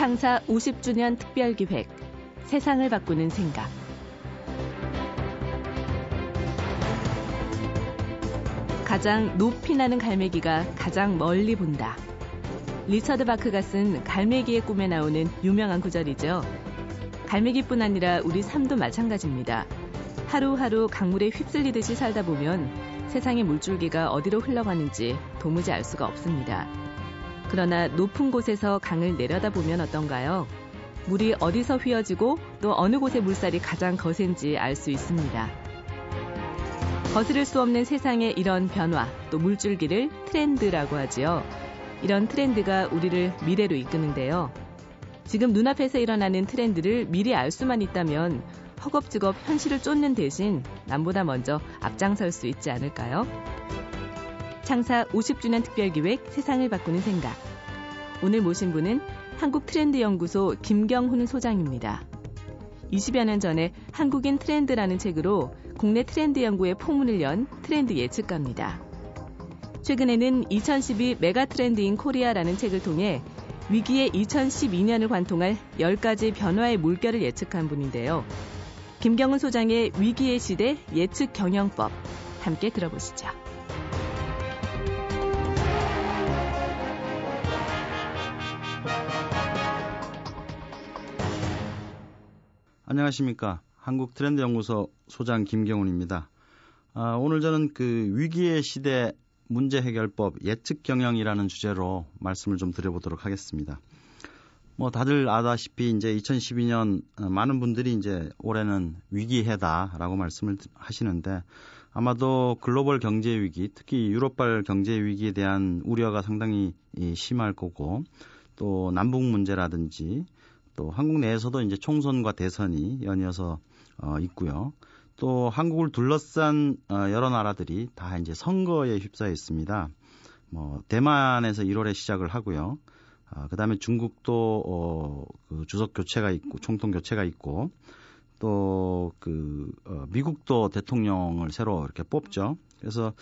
창사 50주년 특별기획 세상을 바꾸는 생각 가장 높이 나는 갈매기가 가장 멀리 본다. 리처드 바크가 쓴 갈매기의 꿈에 나오는 유명한 구절이죠. 갈매기뿐 아니라 우리 삶도 마찬가지입니다. 하루하루 강물에 휩쓸리듯이 살다 보면 세상의 물줄기가 어디로 흘러가는지 도무지 알 수가 없습니다. 그러나 높은 곳에서 강을 내려다보면 어떤가요? 물이 어디서 휘어지고 또 어느 곳의 물살이 가장 거센지 알 수 있습니다. 거스를 수 없는 세상의 이런 변화, 또 물줄기를 트렌드라고 하지요. 이런 트렌드가 우리를 미래로 이끄는데요. 지금 눈앞에서 일어나는 트렌드를 미리 알 수만 있다면 허겁지겁 현실을 쫓는 대신 남보다 먼저 앞장설 수 있지 않을까요? 창사 50주년 특별기획 세상을 바꾸는 생각. 오늘 모신 분은 한국 트렌드 연구소 김경훈 소장입니다. 20여 년 전에 한국인 트렌드라는 책으로 국내 트렌드 연구에 포문을 연 트렌드 예측가입니다. 최근에는 2012 메가 트렌드 인 코리아라는 책을 통해 위기의 2012년을 관통할 10가지 변화의 물결을 예측한 분인데요. 김경훈 소장의 위기의 시대 예측 경영법 함께 들어보시죠. 안녕하십니까. 한국 트렌드 연구소 소장 김경훈입니다. 아, 오늘 저는 그 위기의 시대 문제 해결법 예측 경영이라는 주제로 말씀을 좀 드려보도록 하겠습니다. 뭐 다들 아다시피 이제 2012년 어, 많은 분들이 이제 올해는 위기해다라고 말씀을 하시는데 아마도 글로벌 경제 위기, 특히 유럽발 경제 위기에 대한 우려가 상당히 심할 거고 또 남북 문제라든지 또 한국 내에서도 이제 총선과 대선이 연이어서 어, 있고요. 또 한국을 둘러싼 어, 여러 나라들이 다 이제 선거에 휩싸여 있습니다. 뭐 대만에서 1월에 시작을 하고요. 아, 그다음에 중국도 어, 그 주석 교체가 있고 총통 교체가 있고 또그 어, 미국도 대통령을 새로 이렇게 뽑죠. 그래서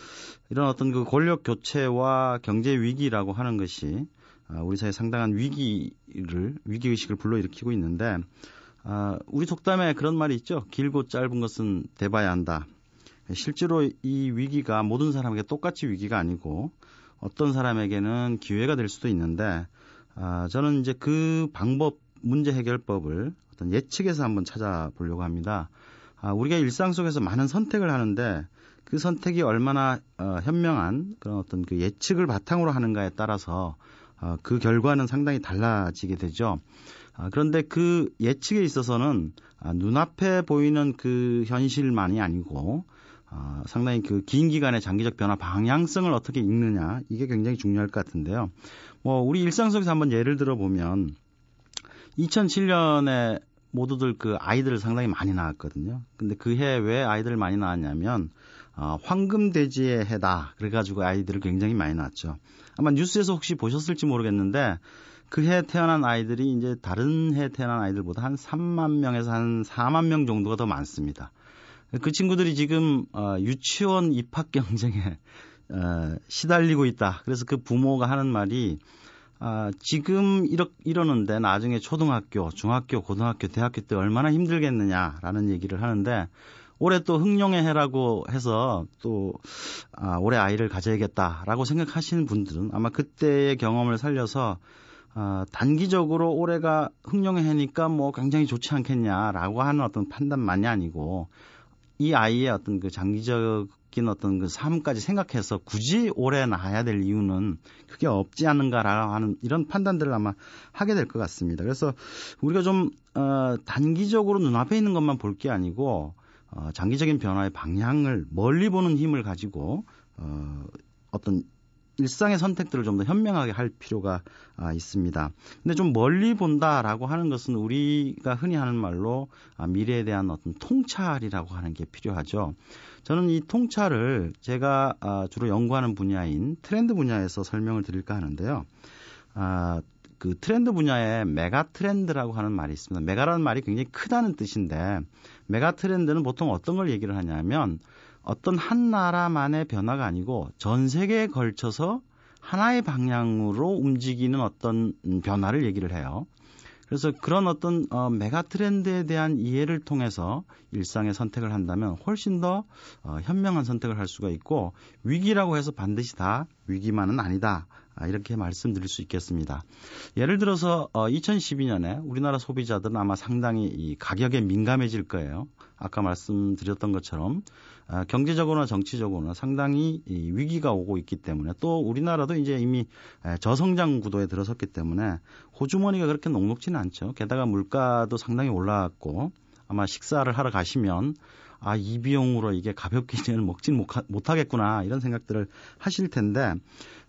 이런 어떤 그 권력 교체와 경제 위기라고 하는 것이 아, 우리 사회 상당한 위기를 위기 의식을 불러일으키고 있는데 아, 우리 속담에 그런 말이 있죠. 길고 짧은 것은 대봐야 한다. 실제로 이 위기가 모든 사람에게 똑같이 위기가 아니고 어떤 사람에게는 기회가 될 수도 있는데 아, 저는 이제 그 방법 문제 해결법을 어떤 예측에서 한번 찾아보려고 합니다. 아, 우리가 일상 속에서 많은 선택을 하는데 그 선택이 얼마나 어, 현명한 그런 어떤 그 예측을 바탕으로 하는가에 따라서 어, 그 결과는 상당히 달라지게 되죠. 아, 그런데 그 예측에 있어서는 아, 눈앞에 보이는 그 현실만이 아니고 아, 상당히 그 긴 기간의 장기적 변화 방향성을 어떻게 읽느냐 이게 굉장히 중요할 것 같은데요. 뭐 우리 일상 속에서 한번 예를 들어 보면 2007년에 모두들 그 아이들을 상당히 많이 낳았거든요. 근데 그해왜 아이들을 많이 낳았냐면 어, 황금 돼지의 해다. 그래가지고 아이들을 굉장히 많이 낳았죠. 아마 뉴스에서 혹시 보셨을지 모르겠는데 그 해 태어난 아이들이 이제 다른 해 태어난 아이들보다 한 3만 명에서 한 4만 명 정도가 더 많습니다. 그 친구들이 지금 어, 유치원 입학 경쟁에 어, 시달리고 있다. 그래서 그 부모가 하는 말이 아, 지금 이러, 이러는데 나중에 초등학교, 중학교, 고등학교, 대학교 때 얼마나 힘들겠느냐라는 얘기를 하는데 올해 또 흥룡의 해라고 해서 또 아, 올해 아이를 가져야겠다라고 생각하시는 분들은 아마 그때의 경험을 살려서 아, 단기적으로 올해가 흥룡의 해니까 뭐 굉장히 좋지 않겠냐라고 하는 어떤 판단만이 아니고 이 아이의 어떤 그 장기적인 어떤 그 삶까지 생각해서 굳이 올해 나야 될 이유는 그게 없지 않은가라고 하는 이런 판단들을 아마 하게 될 것 같습니다. 그래서 우리가 좀 어, 단기적으로 눈앞에 있는 것만 볼 게 아니고 어, 장기적인 변화의 방향을 멀리 보는 힘을 가지고 어, 어떤 일상의 선택들을 좀 더 현명하게 할 필요가 아, 있습니다. 근데 좀 멀리 본다라고 하는 것은 우리가 흔히 하는 말로 아, 미래에 대한 어떤 통찰이라고 하는 게 필요하죠. 저는 이 통찰을 제가 아, 주로 연구하는 분야인 트렌드 분야에서 설명을 드릴까 하는데요. 아, 그 트렌드 분야에 메가 트렌드라고 하는 말이 있습니다. mega라는 말이 굉장히 크다는 뜻인데 메가 트렌드는 보통 어떤 걸 얘기를 하냐면 어떤 한 나라만의 변화가 아니고 전 세계에 걸쳐서 하나의 방향으로 움직이는 어떤 변화를 얘기를 해요. 그래서 그런 어떤 어, 메가 트렌드에 대한 이해를 통해서 일상의 선택을 한다면 훨씬 더 어, 현명한 선택을 할 수가 있고 위기라고 해서 반드시 다 위기만은 아니다. 아, 이렇게 말씀드릴 수 있겠습니다. 예를 들어서 어, 2012년에 우리나라 소비자들은 아마 상당히 이 가격에 민감해질 거예요. 아까 말씀드렸던 것처럼 아, 경제적으로나 정치적으로나 상당히 이 위기가 오고 있기 때문에 또 우리나라도 이제 이미 저성장 구도에 들어섰기 때문에 호주머니가 그렇게 녹록지는 않죠. 게다가 물가도 상당히 올라왔고 아마 식사를 하러 가시면 아, 이 비용으로 이게 가볍게는 먹진 못하겠구나 이런 생각들을 하실 텐데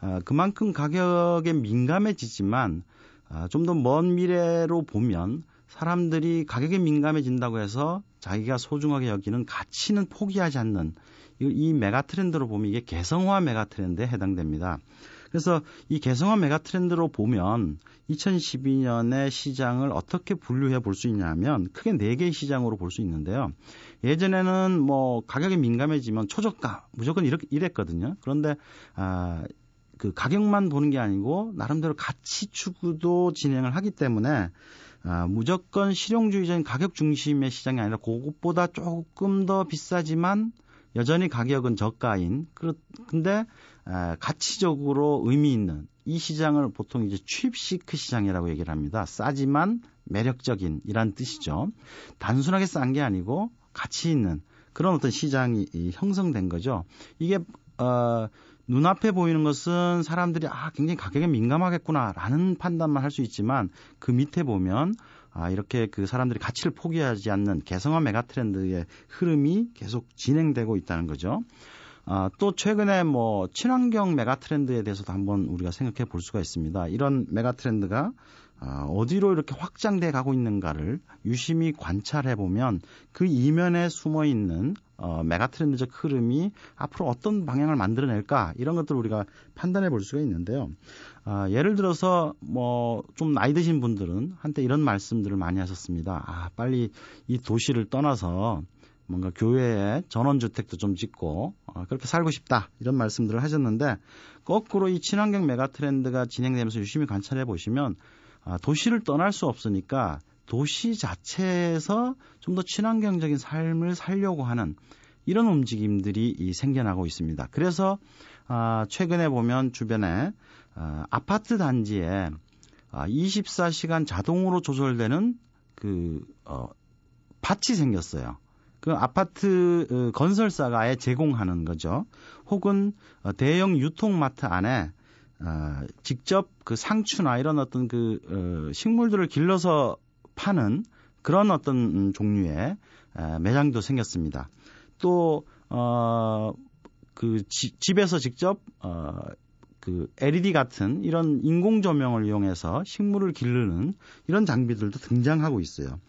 어, 그만큼 가격에 민감해지지만 어, 좀더 먼 미래로 보면 사람들이 가격에 민감해진다고 해서 자기가 소중하게 여기는 가치는 포기하지 않는 이, 이 메가 트렌드로 보면 이게 개성화 메가 트렌드에 해당됩니다. 그래서 이 개성화 메가 트렌드로 보면 2012년의 시장을 어떻게 분류해 볼 수 있냐면 크게 네 개의 시장으로 볼 수 있는데요. 예전에는 뭐 가격에 민감해지면 초저가 무조건 이렇게 이랬거든요. 그런데 아, 그 가격만 보는 게 아니고 나름대로 가치 추구도 진행을 하기 때문에 아, 무조건 실용주의적인 가격 중심의 시장이 아니라 그것보다 조금 더 비싸지만 여전히 가격은 저가인 아, 가치적으로 의미 있는 이 시장을 보통 이제 취입시크 시장이라고 얘기를 합니다. 싸지만 매력적인 이란 뜻이죠. 단순하게 싼 게 아니고 가치 있는 그런 어떤 시장이 형성된 거죠. 이게 어 눈앞에 보이는 것은 사람들이 아 굉장히 가격에 민감하겠구나라는 판단만 할 수 있지만 그 밑에 보면 아 이렇게 그 사람들이 가치를 포기하지 않는 개성화 메가 트렌드의 흐름이 계속 진행되고 있다는 거죠. 아, 또 최근에 뭐 친환경 메가 트렌드에 대해서도 한번 우리가 생각해 볼 수가 있습니다. 이런 메가 트렌드가 아, 어디로 이렇게 확장돼 가고 있는가를 유심히 관찰해 보면 그 이면에 숨어 있는 어, 메가트렌드적 흐름이 앞으로 어떤 방향을 만들어낼까 이런 것들을 우리가 판단해 볼 수가 있는데요. 아, 예를 들어서 뭐 좀 나이 드신 분들은 한때 이런 말씀들을 많이 하셨습니다. 아, 빨리 이 도시를 떠나서 뭔가 교회에 전원주택도 좀 짓고 어, 그렇게 살고 싶다 이런 말씀들을 하셨는데 거꾸로 이 친환경 메가트렌드가 진행되면서 유심히 관찰해 보시면 아, 도시를 떠날 수 없으니까 도시 자체에서 좀 더 친환경적인 삶을 살려고 하는 이런 움직임들이 이 생겨나고 있습니다. 그래서 아, 최근에 보면 주변에 아, 아파트 단지에 아, 24시간 자동으로 조절되는 그 어, 밭이 생겼어요. 그 아파트 어, 건설사가 아예 제공하는 거죠. 혹은 어, 대형 유통마트 안에 어, 직접 그 상추나 이런 어떤 그 어, 식물들을 길러서 파는 그런 어떤 음, 종류의 에, 매장도 생겼습니다. 또 어, 그 지, 집에서 직접 어, 그 LED 같은 이런 인공 조명을 이용해서 식물을 기르는 이런 장비들도 등장하고 있어요.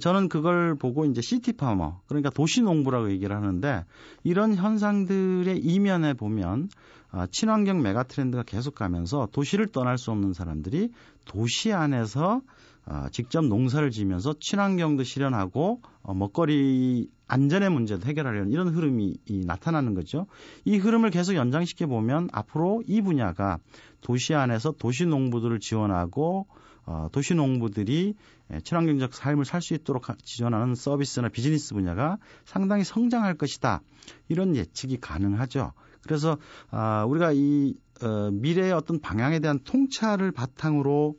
저는 그걸 보고 이제 city farmer 그러니까 도시 농부라고 얘기를 하는데 이런 현상들의 이면에 보면 아, 친환경 메가 트렌드가 계속 가면서 도시를 떠날 수 없는 사람들이 도시 안에서 아, 직접 농사를 지면서 친환경도 실현하고 어, 먹거리 안전의 문제도 해결하려는 이런 흐름이 나타나는 거죠. 이 흐름을 계속 연장시켜 보면 앞으로 이 분야가 도시 안에서 도시 농부들을 지원하고 어, 도시 농부들이 예, 친환경적 삶을 살 수 있도록 지원하는 서비스나 비즈니스 분야가 상당히 성장할 것이다. 이런 예측이 가능하죠. 그래서 아, 우리가 이 어, 미래의 어떤 방향에 대한 통찰을 바탕으로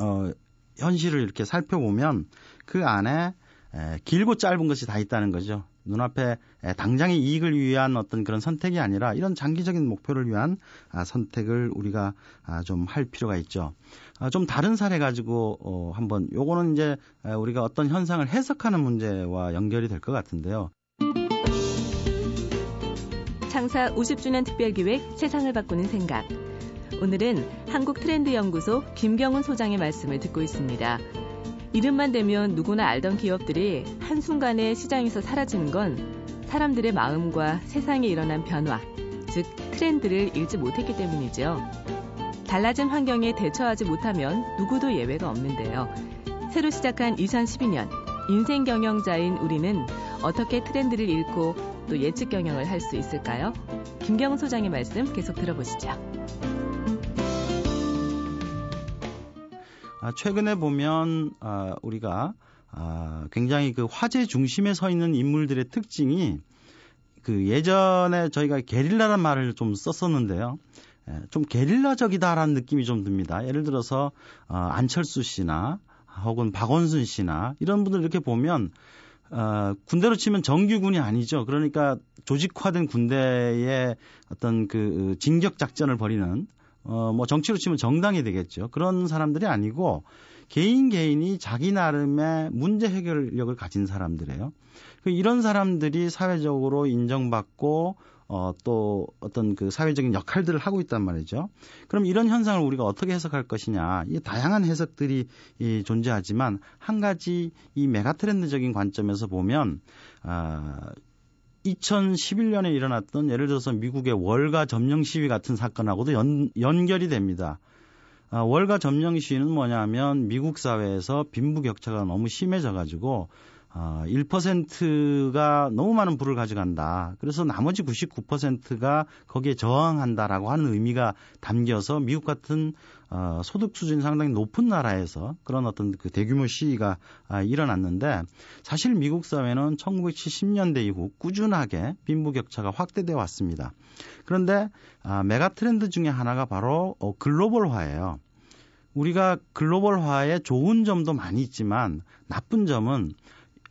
어, 현실을 이렇게 살펴보면 그 안에 에, 길고 짧은 것이 다 있다는 거죠. 눈앞에 당장의 이익을 위한 어떤 그런 선택이 아니라 이런 장기적인 목표를 위한 아, 선택을 우리가 아, 좀할 필요가 있죠. 아, 좀 다른 사례 가지고 어, 한번 요거는 이제 우리가 어떤 현상을 해석하는 문제와 연결이 될 것 같은데요. 창사 50주년 특별기획 세상을 바꾸는 생각. 오늘은 한국트렌드연구소 김경훈 소장의 말씀을 듣고 있습니다. 이름만 대면 누구나 알던 기업들이 한순간에 시장에서 사라지는 건 사람들의 마음과 세상에 일어난 변화, 즉 트렌드를 읽지 못했기 때문이죠. 달라진 환경에 대처하지 못하면 누구도 예외가 없는데요. 새로 시작한 2012년, 인생 경영자인 우리는 어떻게 트렌드를 읽고 또 예측 경영을 할 수 있을까요? 김경 소장의 말씀 계속 들어보시죠. 최근에 보면 아, 우리가 아, 굉장히 그 화제 중심에 서 있는 인물들의 특징이 그 예전에 저희가 게릴라란 말을 좀 썼었는데요. 예, 좀 게릴라적이다라는 느낌이 좀 듭니다. 예를 들어서 어, 안철수 씨나 혹은 박원순 씨나 이런 분들 이렇게 보면 어, 군대로 치면 정규군이 아니죠. 그러니까 조직화된 군대의 어떤 그 진격 작전을 벌이는 어, 뭐 정치로 치면 정당이 되겠죠. 그런 사람들이 아니고 개인 개인이 자기 나름의 문제 해결력을 가진 사람들이에요. 그 이런 사람들이 사회적으로 인정받고 어, 또 어떤 그 사회적인 역할들을 하고 있단 말이죠. 그럼 이런 현상을 우리가 어떻게 해석할 것이냐. 이 다양한 해석들이 이 존재하지만 한 가지 이 메가 트렌드적인 관점에서 보면 아 2011년에 일어났던 예를 들어서 미국의 월가 점령 시위 같은 사건하고도 연, 연결이 됩니다. 아, 월가 점령 시위는 뭐냐면 미국 사회에서 빈부격차가 너무 심해져 가지고 어, 1%가 너무 많은 부를 가져간다. 그래서 나머지 99%가 거기에 저항한다라고 하는 의미가 담겨서 미국 같은 어, 소득 수준이 상당히 높은 나라에서 그런 어떤 그 대규모 시위가 아, 일어났는데 사실 미국 사회는 1970년대 이후 꾸준하게 빈부격차가 확대되어 왔습니다. 그런데 아, 메가 트렌드 중에 하나가 바로 어, 글로벌화예요. 우리가 글로벌화에 좋은 점도 많이 있지만 나쁜 점은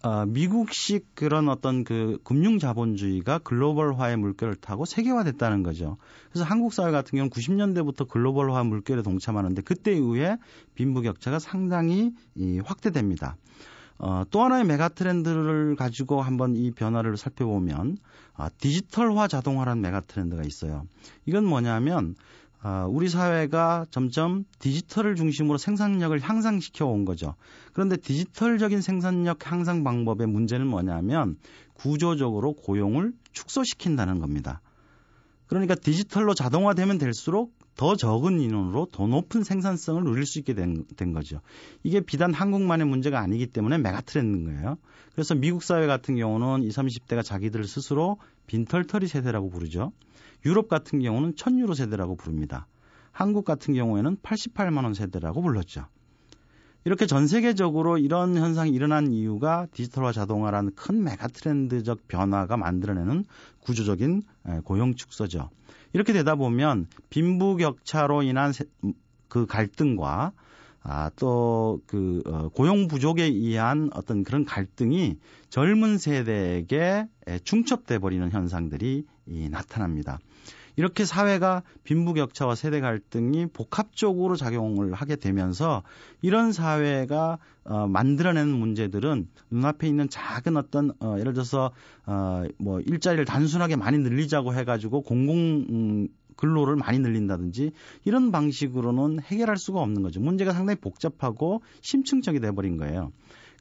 어, 미국식 그런 어떤 그 금융 자본주의가 글로벌화의 물결을 타고 세계화됐다는 거죠. 그래서 한국 사회 같은 경우는 90년대부터 글로벌화 물결에 동참하는데 그때 이후에 빈부격차가 상당히 이, 확대됩니다. 어, 또 하나의 메가 트렌드를 가지고 한번 이 변화를 살펴보면 아, 디지털화 자동화라는 메가 트렌드가 있어요. 이건 뭐냐면 어, 우리 사회가 점점 디지털을 중심으로 생산력을 향상시켜 온 거죠. 그런데 디지털적인 생산력 향상 방법의 문제는 뭐냐면 구조적으로 고용을 축소시킨다는 겁니다. 그러니까 디지털로 자동화되면 될수록 더 적은 인원으로 더 높은 생산성을 누릴 수 있게 된, 된 거죠. 이게 비단 한국만의 문제가 아니기 때문에 메가 트렌드인 거예요. 그래서 미국 사회 같은 경우는 20, 30대가 자기들 스스로 빈털터리 세대라고 부르죠. 유럽 같은 경우는 1000유로 세대라고 부릅니다. 한국 같은 경우에는 88만 원 세대라고 불렀죠. 이렇게 전 세계적으로 이런 현상이 일어난 이유가 디지털화 자동화라는 큰 메가 트렌드적 변화가 만들어내는 구조적인 고용 축소죠. 이렇게 되다 보면 빈부격차로 인한 그 갈등과 아, 또, 그, 어, 고용 부족에 의한 어떤 그런 갈등이 젊은 세대에게 중첩돼 버리는 현상들이 이, 나타납니다. 이렇게 사회가 빈부격차와 세대 갈등이 복합적으로 작용을 하게 되면서 이런 사회가 어, 만들어내는 문제들은 눈앞에 있는 작은 어떤 어, 예를 들어서 어, 뭐 일자리를 단순하게 많이 늘리자고 해가지고 공공 음, 근로를 많이 늘린다든지 이런 방식으로는 해결할 수가 없는 거죠. 문제가 상당히 복잡하고 심층적이 돼버린 거예요.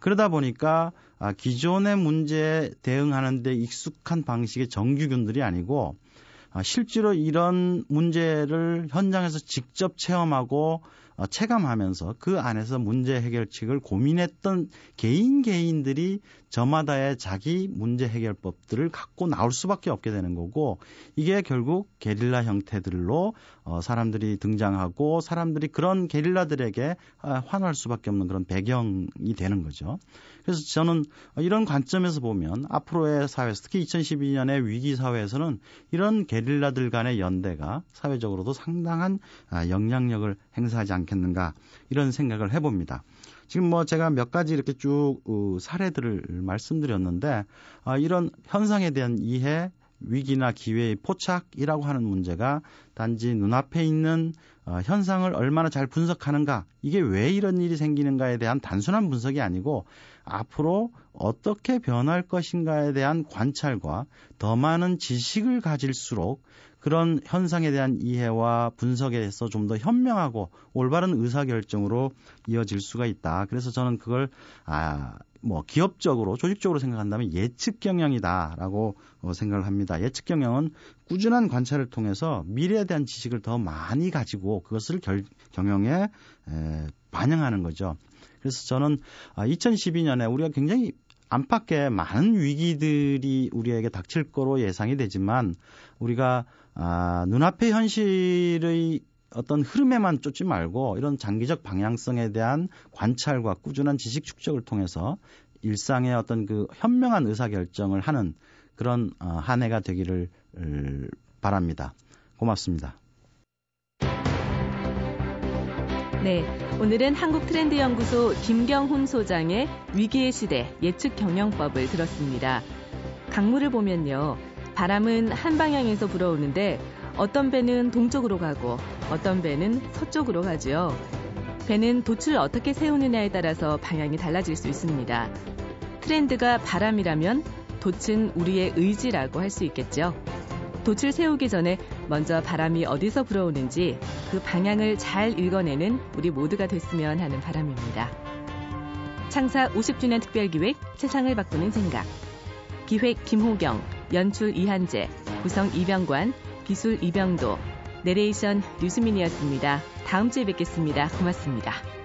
그러다 보니까 아, 기존의 문제에 대응하는데 익숙한 방식의 정규군들이 아니고 아, 실제로 이런 문제를 현장에서 직접 체험하고 어, 체감하면서 그 안에서 문제 해결책을 고민했던 개인 개인들이 저마다의 자기 문제 해결법들을 갖고 나올 수밖에 없게 되는 거고 이게 결국 게릴라 형태들로 어, 사람들이 등장하고 사람들이 그런 게릴라들에게 아, 환호할 수밖에 없는 그런 배경이 되는 거죠. 그래서 저는 이런 관점에서 보면 앞으로의 사회에서 특히 2012년의 위기 사회에서는 이런 게릴라들 간의 연대가 사회적으로도 상당한 아, 영향력을 행사하지 않겠 않겠는가 이런 생각을 해봅니다. 지금 뭐 제가 몇 가지 이렇게 쭉 어, 사례들을 말씀드렸는데 아, 이런 현상에 대한 이해 위기나 기회의 포착이라고 하는 문제가 단지 눈앞에 있는 어, 현상을 얼마나 잘 분석하는가, 이게 왜 이런 일이 생기는가에 대한 단순한 분석이 아니고 앞으로 어떻게 변할 것인가에 대한 관찰과 더 많은 지식을 가질수록 그런 현상에 대한 이해와 분석에 대해서 좀 더 현명하고 올바른 의사결정으로 이어질 수가 있다. 그래서 저는 그걸 아, 뭐 기업적으로 조직적으로 생각한다면 예측 경영이다라고 어, 생각을 합니다. 예측 경영은 꾸준한 관찰을 통해서 미래에 대한 지식을 더 많이 가지고 그것을 결, 경영에 에, 반영하는 거죠. 그래서 저는 아, 2012년에 우리가 굉장히 안팎의 많은 위기들이 우리에게 닥칠 거로 예상이 되지만 우리가 아, 눈앞의 현실의 어떤 흐름에만 쫓지 말고 이런 장기적 방향성에 대한 관찰과 꾸준한 지식 축적을 통해서 일상의 어떤 그 현명한 의사 결정을 하는 그런 어, 한 해가 되기를 바랍니다. 고맙습니다. 네, 오늘은 한국 트렌드 연구소 김경훈 소장의 위기의 시대 예측 경영법을 들었습니다. 강물을 보면요. 바람은 한 방향에서 불어오는데 어떤 배는 동쪽으로 가고 어떤 배는 서쪽으로 가죠. 배는 돛을 어떻게 세우느냐에 따라서 방향이 달라질 수 있습니다. 트렌드가 바람이라면 돛은 우리의 의지라고 할 수 있겠죠. 돛을 세우기 전에 먼저 바람이 어디서 불어오는지 그 방향을 잘 읽어내는 우리 모두가 됐으면 하는 바람입니다. 창사 50주년 특별기획 세상을 바꾸는 생각. 기획 김호경, 연출 이한재, 구성 이병관, 기술 이병도, 내레이션 류수민이었습니다. 다음 주에 뵙겠습니다. 고맙습니다.